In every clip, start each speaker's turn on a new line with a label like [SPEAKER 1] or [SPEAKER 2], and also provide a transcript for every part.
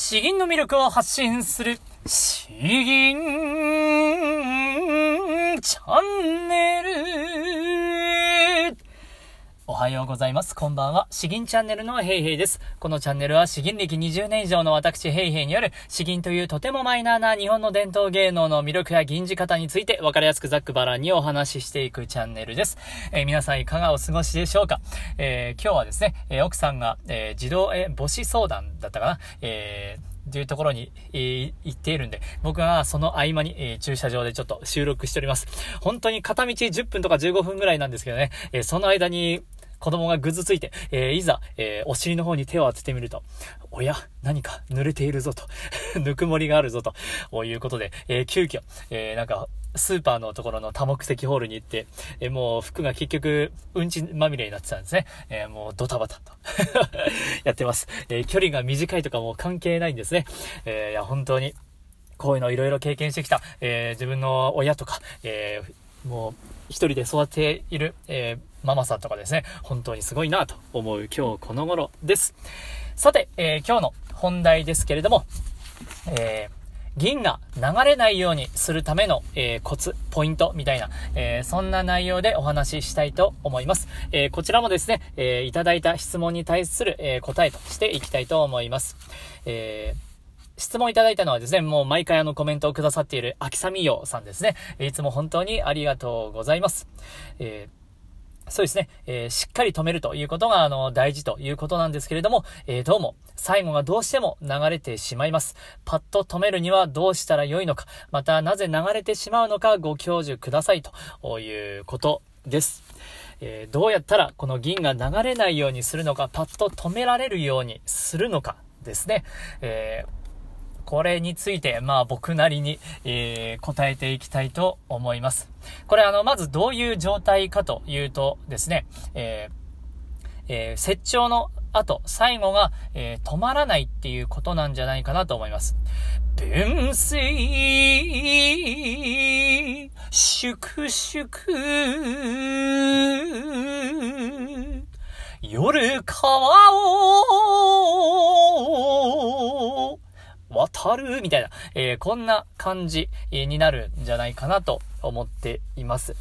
[SPEAKER 1] 詩吟の魅力を発信する、詩吟チャンネル。おはようございます。こんばんは。詩吟チャンネルのヘイヘイです。このチャンネルは詩吟歴20年以上の私ヘイヘイによる詩吟というとてもマイナーな日本の伝統芸能の魅力や吟じ方について分かりやすくざっくばらんにお話ししていくチャンネルです。えー、皆さんいかがお過ごしでしょうか？えー、今日はですね、えー、奥さんが、え自動、え母子相談だったかな？えーというところに、えー、行っているんで、僕はその合間に、えー、駐車場でちょっと収録しております。本当に片道10分とか15分ぐらいなんですけどね、えー、その間に、子供がぐずついて、えー、いざ、えー、お尻の方に手を当ててみると、おや、何か濡れているぞと、ぬくもりがあるぞと、おいうことで、えー、急遽、えなんか、スーパーのところの多目的ホールに行って、えもう服が結局、うんちまみれになってたんですね。えもうドタバタと やってます。え距離が短いとかも関係ないんですね。えいや、本当に、こういうのいろいろ経験してきた、え自分の親とか、えもう、一人で育ている、えー、ママさんとかですね、本当にすごいなと思う今日この頃です。さて、えー、今日の本題ですけれども、えー、銀が流れないようにするための、えー、コツ、ポイントみたいな、えー、そんな内容でお話ししたいと思います。えー、こちらもですね、えいただいた質問に対する、え答えとしていきたいと思います。え質問いただいたのはですね、もう毎回あのコメントをくださっている秋雨よさんですね。いつも本当にありがとうございます。えーそうですね、えー、しっかり止めるということが、あの、大事ということなんですけれども、えー、どうも、最後がどうしても流れてしまいます。パッと止めるにはどうしたらよいのか、またなぜ流れてしまうのかご教授くださいということです。えー、どうやったらこの銀が流れないようにするのか、パッと止められるようにするのかですね。えーこれについて、まあ僕なりに、えー、答えていきたいと思います。これあの、まずどういう状態かというとですね、えー、えー、接長の後、最後が、えー、止まらないっていうことなんじゃないかなと思います。分水、粛々、夜川を、渡るみたいな、えー、こんな感じになるんじゃないかなと思っています。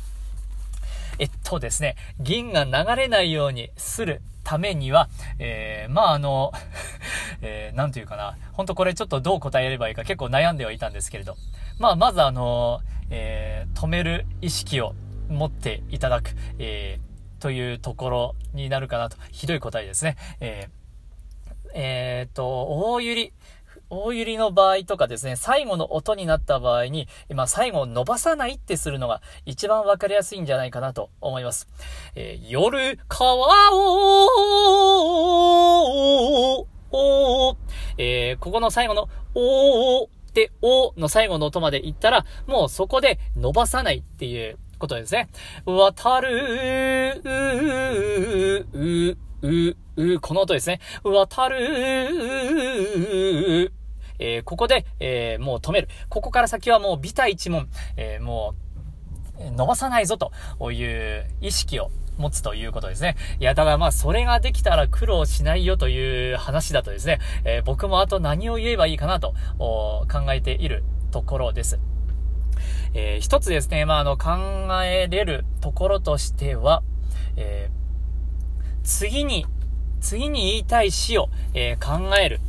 [SPEAKER 1] えっとですね、銀が流れないようにするためには、えー、まああの、えー、なんというかな、ほんとこれちょっとどう答えればいいか結構悩んではいたんですけれど、まあまずあの、えー、止める意識を持っていただく、えー、というところになるかなと、ひどい答えですね。えー、えー、っと、大ゆり、大揺りの場合とかですね、最後の音になった場合に、ま最後を伸ばさないってするのが一番わかりやすいんじゃないかなと思います。えー、夜、川を、おえー、ここの最後の、おーって、おの最後の音まで行ったら、もうそこで伸ばさないっていうことですね。渡る、う、う、う、う、この音ですね。渡る、えー、ここで、えー、もう止める。ここから先はもうビタ一問、えー、もう、伸ばさないぞという意識を持つということですね。いや、だからまあ、それができたら苦労しないよという話だとですね、えー、僕もあと何を言えばいいかなと考えているところです。えー、一つですね、まあ、あの、考えれるところとしては、えー、次に、次に言いたい詩を、えー、考える。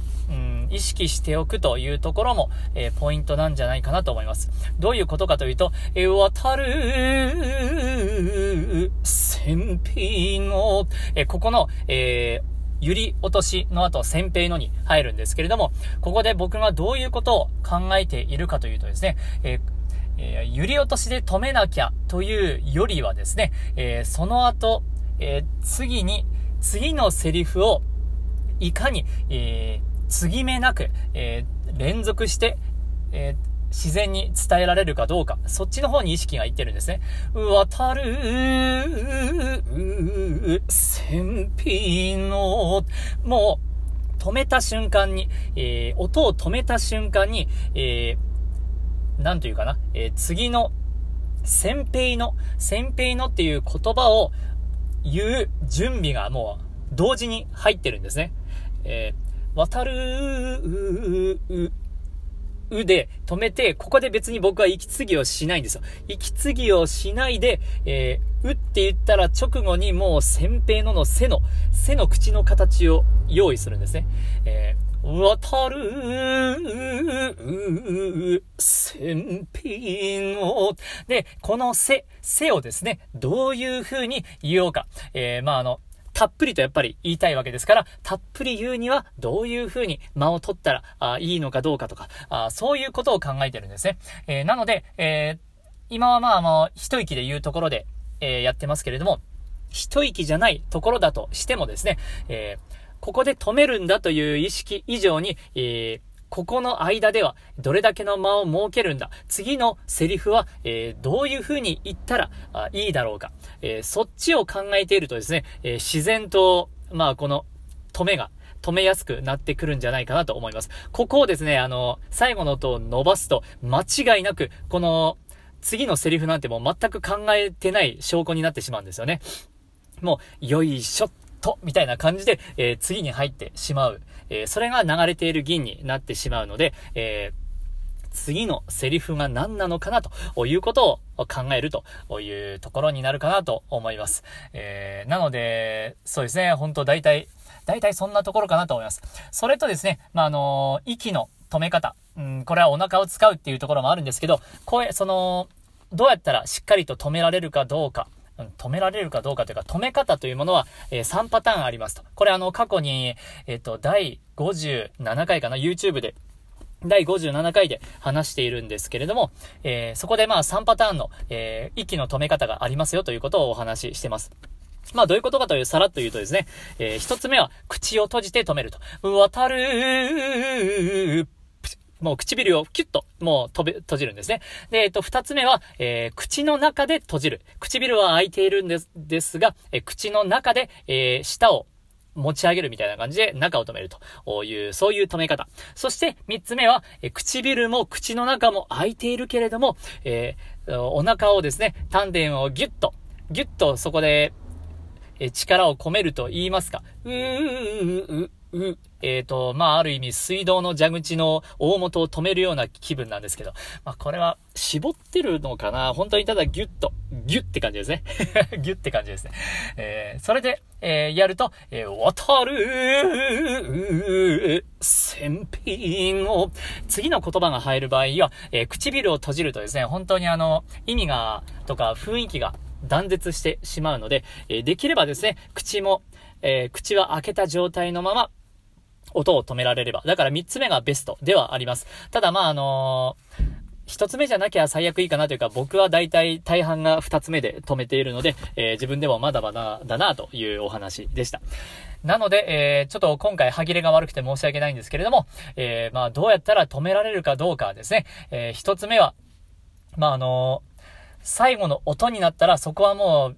[SPEAKER 1] 意識しておくというところも、えー、ポイントなんじゃないかなと思います。どういうことかというと、え、渡る、先兵の、えー、ここの、えー、揺り落としの後、先兵のに入るんですけれども、ここで僕がどういうことを考えているかというとですね、えーえ、揺り落としで止めなきゃというよりはですね、えー、その後、えー、次に、次のセリフをいかに、え、継ぎ目なく、えー、連続して、えー、自然に伝えられるかどうか、そっちの方に意識がいってるんですね。渡る、先兵の、もう、止めた瞬間に、えー、音を止めた瞬間に、えー、なんというかな、えー、次の、先兵の、先兵のっていう言葉を言う準備がもう同時に入ってるんですね。えー渡る、うで止めて、ここで別に僕は息継ぎをしないんですよ。息継ぎをしないで、えー、うって言ったら直後にもう先平のの背の、背の口の形を用意するんですね。えー、渡る、先平の、で、この背、背をですね、どういう風に言おうか。えー、まあ、あの、たっぷりとやっぱり言いたいわけですから、たっぷり言うにはどういうふうに間を取ったらあいいのかどうかとかあ、そういうことを考えてるんですね。えー、なので、えー、今はまああの、一息で言うところで、えー、やってますけれども、一息じゃないところだとしてもですね、えここで止めるんだという意識以上に、えここの間ではどれだけの間を設けるんだ？次のセリフは、えー、どういう風に言ったらあいいだろうか？えー、そっちを考えているとですね、えー、自然と、まあこの止めが、止めやすくなってくるんじゃないかなと思います。ここをですね、あの、最後の音を伸ばすと、間違いなく、この、次のセリフなんてもう全く考えてない証拠になってしまうんですよね。もう、よいしょっと、みたいな感じで、えー、次に入ってしまう。えー、それが流れている銀になってしまうので、えー次のセリフが何なのかなということを考えるというところになるかなと思います。えー、なので、そうですね、本当大体、大体そんなところかなと思います。それとですね、まあ、あの息の止め方。うん、これはお腹を使うっていうところもあるんですけど、声、その、どうやったらしっかりと止められるかどうか。止められるかどうかというか、止め方というものは、えー、3パターンありますと。これあの、過去に、えっ、ー、と、第57回かな、YouTube で第57回で話しているんですけれども、えー、そこでまあ3パターンの、えー、息の止め方がありますよということをお話ししてます。まあどういうことかという、さらっと言うとですね、えー、一つ目は口を閉じて止めると。渡るもう唇をキュッと、もう閉べ、閉じるんですね。で、えっと、二つ目は、えー、口の中で閉じる。唇は開いているんです、ですが、えー、口の中で、えー、舌を持ち上げるみたいな感じで中を止めるという、そういう止め方。そして三つ目は、え唇も口の中も開いているけれども、えー、お腹をですね、丹田をギュッと、ギュッとそこで、え力を込めると言いますか。うー、う、う、うえっ、ー、と、まあ、ある意味水道の蛇口の大元を止めるような気分なんですけど、まあ、これは絞ってるのかな？本当にただギュッと、ギュッって感じですね。ギュッって感じですね。えー、それで、えー、やると、えー、渡る、先品を、次の言葉が入る場合は、えー、唇を閉じるとですね、本当にあの、意味が、とか雰囲気が断絶してしまうので、えー、できればですね、口も、えー、口は開けた状態のまま、音を止められれば。だから3つ目がベストではあります。ただまああのー一つ目じゃなきゃ最悪いいかなというか、僕は大体大半が二つ目で止めているので、えー、自分でもまだまだだなというお話でした。なので、えー、ちょっと今回歯切れが悪くて申し訳ないんですけれども、えー、まあどうやったら止められるかどうかですね。えー、一つ目は、まああの最後の音になったらそこはもう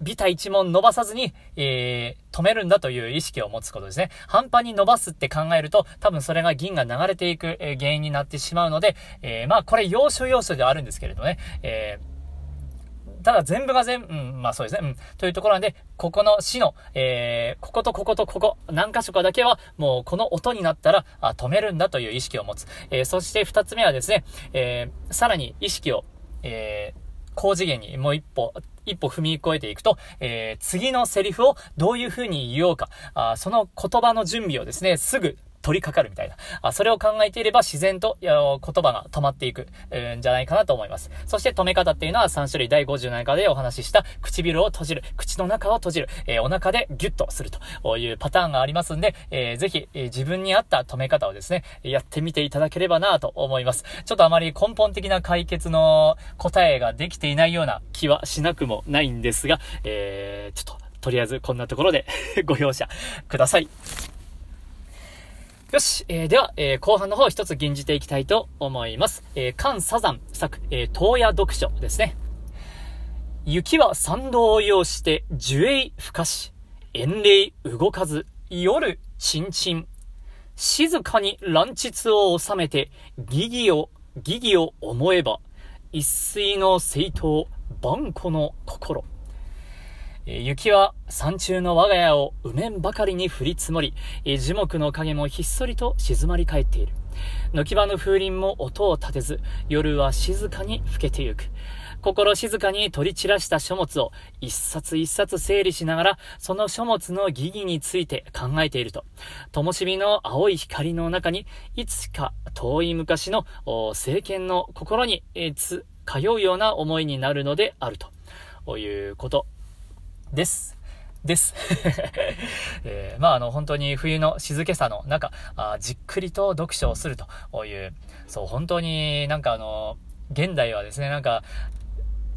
[SPEAKER 1] ビタ一問伸ばさずに、えー、止めるんだという意識を持つことですね。半端に伸ばすって考えると、多分それが銀が流れていく、えー、原因になってしまうので、えー、まあこれ要所要所ではあるんですけれどね、え、ただ全部が全部、うん、まあそうですね、うん、というところなんで、ここの死の、えー、こことこことここ、何箇所かだけは、もうこの音になったら、あ止めるんだという意識を持つ。えー、そして二つ目はですね、えー、さらに意識を、えー、高次元にもう一歩、一歩踏み越えていくと、えー、次のセリフをどういう風に言おうか、あその言葉の準備をですね、すぐ取り掛かるみたいな。あそれを考えていれば自然と言葉が止まっていく、んじゃないかなと思います。そして止め方っていうのは3種類第57回でお話しした唇を閉じる、口の中を閉じる、えー、お腹でギュッとするというパターンがありますんで、えー、ぜひ、えー、自分に合った止め方をですね、やってみていただければなと思います。ちょっとあまり根本的な解決の答えができていないような気はしなくもないんですが、えー、ちょっととりあえずこんなところで ご容赦ください。よし、えー、では、えー、後半の方一つ吟じていきたいと思います。えー、関サザン作、えー、東野読書ですね。雪は参道を要して樹影ふかし、遠霊動かず、夜、ちんちん。静かに乱膣を収めて、疑義を、疑義を思えば、一水の聖刀、万古の心。雪は山中の我が家を埋めんばかりに降り積もり、樹木の影もひっそりと静まり返っている。軒場の風鈴も音を立てず、夜は静かに更けてゆく。心静かに取り散らした書物を一冊一冊整理しながら、その書物の疑義について考えていると、灯火の青い光の中に、いつか遠い昔の政権の心に、えつ、通うような思いになるのであるということです。です。えー、まあ、あの、本当に冬の静けさの中、あじっくりと読書をするという、そう、本当になんかあの、現代はですね、なんか、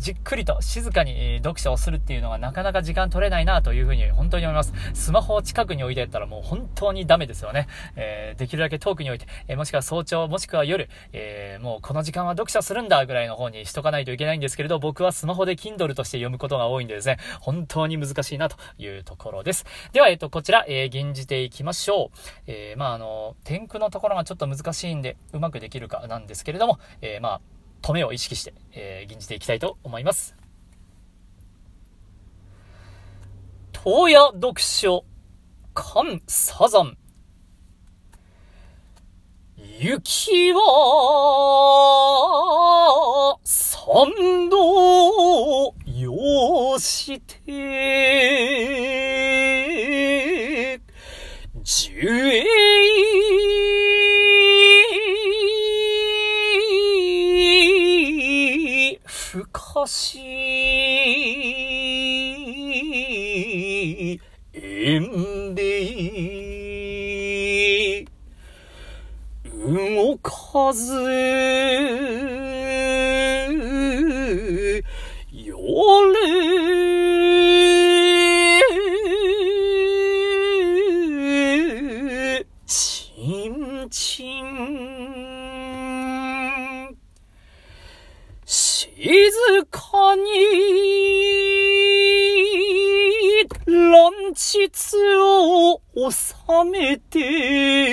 [SPEAKER 1] じっくりと静かに読書をするっていうのがなかなか時間取れないなというふうに本当に思います。スマホを近くに置いてやったらもう本当にダメですよね。えー、できるだけ遠くに置いて、えー、もしくは早朝、もしくは夜、えー、もうこの時間は読書するんだぐらいの方にしとかないといけないんですけれど、僕はスマホで Kindle として読むことが多いんでですね、本当に難しいなというところです。では、えっ、と、こちら、えー、吟じていきましょう。え、まあ、あの、天空のところがちょっと難しいんで、うまくできるかなんですけれども、え、まあ、止めを意識して、えー、吟じていきたいと思います。東野読書、関サザン。雪は、三度、よして、動かずよれ。ちんちん静かに乱秩を収めて、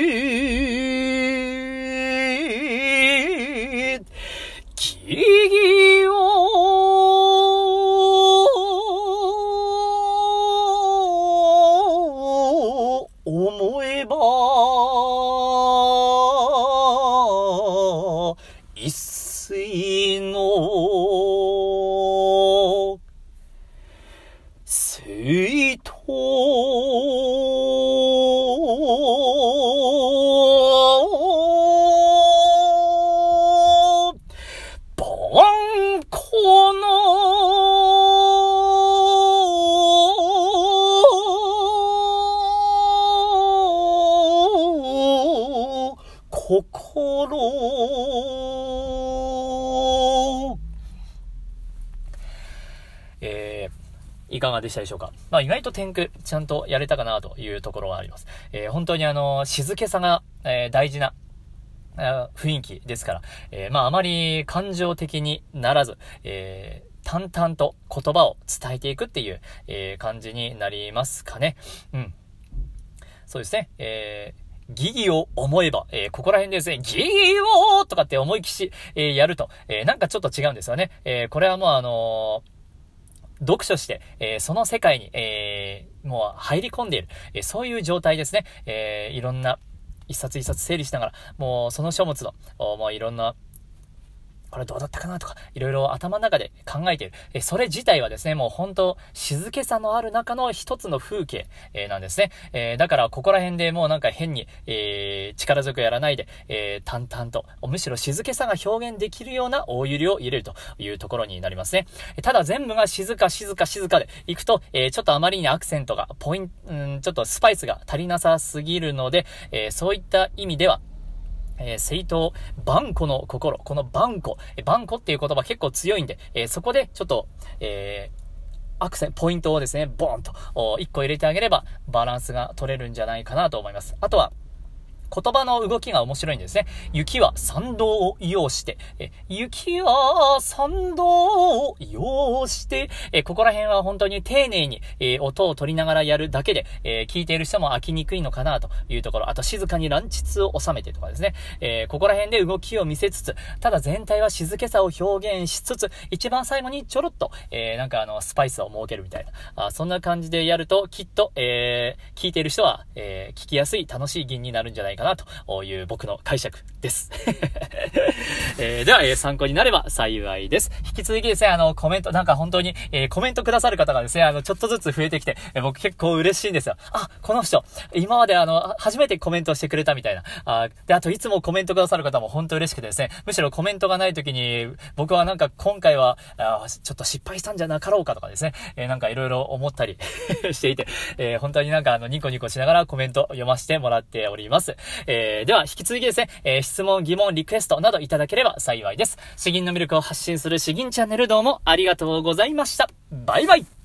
[SPEAKER 1] でしたでしょうか？まあ、意外と天空、ちゃんとやれたかなというところがあります。えー、本当にあの、静けさが、えー、大事な、雰囲気ですから、えー、まあ、あまり感情的にならず、え淡々と言葉を伝えていくっていう、え感じになりますかね。うん。そうですね。え疑義を思えば、えー、ここら辺でですね、疑義をとかって思いきし、えー、やると、えー、なんかちょっと違うんですよね。えこれはもうあの読書して、えー、その世界に、えー、もう入り込んでいる、えー、そういう状態ですね。えいろんな一冊一冊整理しながら、もうその書物の、もういろんなこれどうだったかなとか、いろいろ頭の中で考えている。え、それ自体はですね、もう本当静けさのある中の一つの風景、えー、なんですね。えー、だからここら辺でもうなんか変に、えー、力強くやらないで、え淡々と、むしろ静けさが表現できるような大揺りを入れるというところになりますね。ただ全部が静か静か静かで行くと、えちょっとあまりにアクセントが、ポイント、うんちょっとスパイスが足りなさすぎるので、えそういった意味では、えー、聖刀、バンコの心。このバンコ。えバンコっていう言葉結構強いんで、えー、そこでちょっと、えー、アクセント、ポイントをですね、ボーンと、1個入れてあげれば、バランスが取れるんじゃないかなと思います。あとは、言葉の動きが面白いんですね。雪は参道を移用して、え雪は参道を移用して、えここら辺は本当に丁寧に、え音を取りながらやるだけで、え聞いている人も飽きにくいのかなというところ、あと静かに乱膣を収めてとかですね、えここら辺で動きを見せつつ、ただ全体は静けさを表現しつつ、一番最後にちょろっと、えなんかあの、スパイスを設けるみたいな、あそんな感じでやると、きっと、え、聞いている人は、え、聞きやすい、楽しい銀になるんじゃないかかなという僕の解釈です。えー、では、えー、参考になれば幸いです。引き続きですね、あの、コメント、なんか本当に、えー、コメントくださる方がですね、あの、ちょっとずつ増えてきて、え、僕結構嬉しいんですよ。あ、この人、今まであの、初めてコメントしてくれたみたいな。あで、あといつもコメントくださる方も本当嬉しくてですね、むしろコメントがない時に、僕はなんか今回は、あちょっと失敗したんじゃなかろうかとかですね、えー、なんかいろいろ思ったり していて、え、本当になんかあの、ニコニコしながらコメント読ませてもらっております。えー、では、引き続きですね、えー、質問、疑問、リクエストなどいただければ幸いです。詩吟の魅力を発信する詩吟チャンネルどうもありがとうございました。バイバイ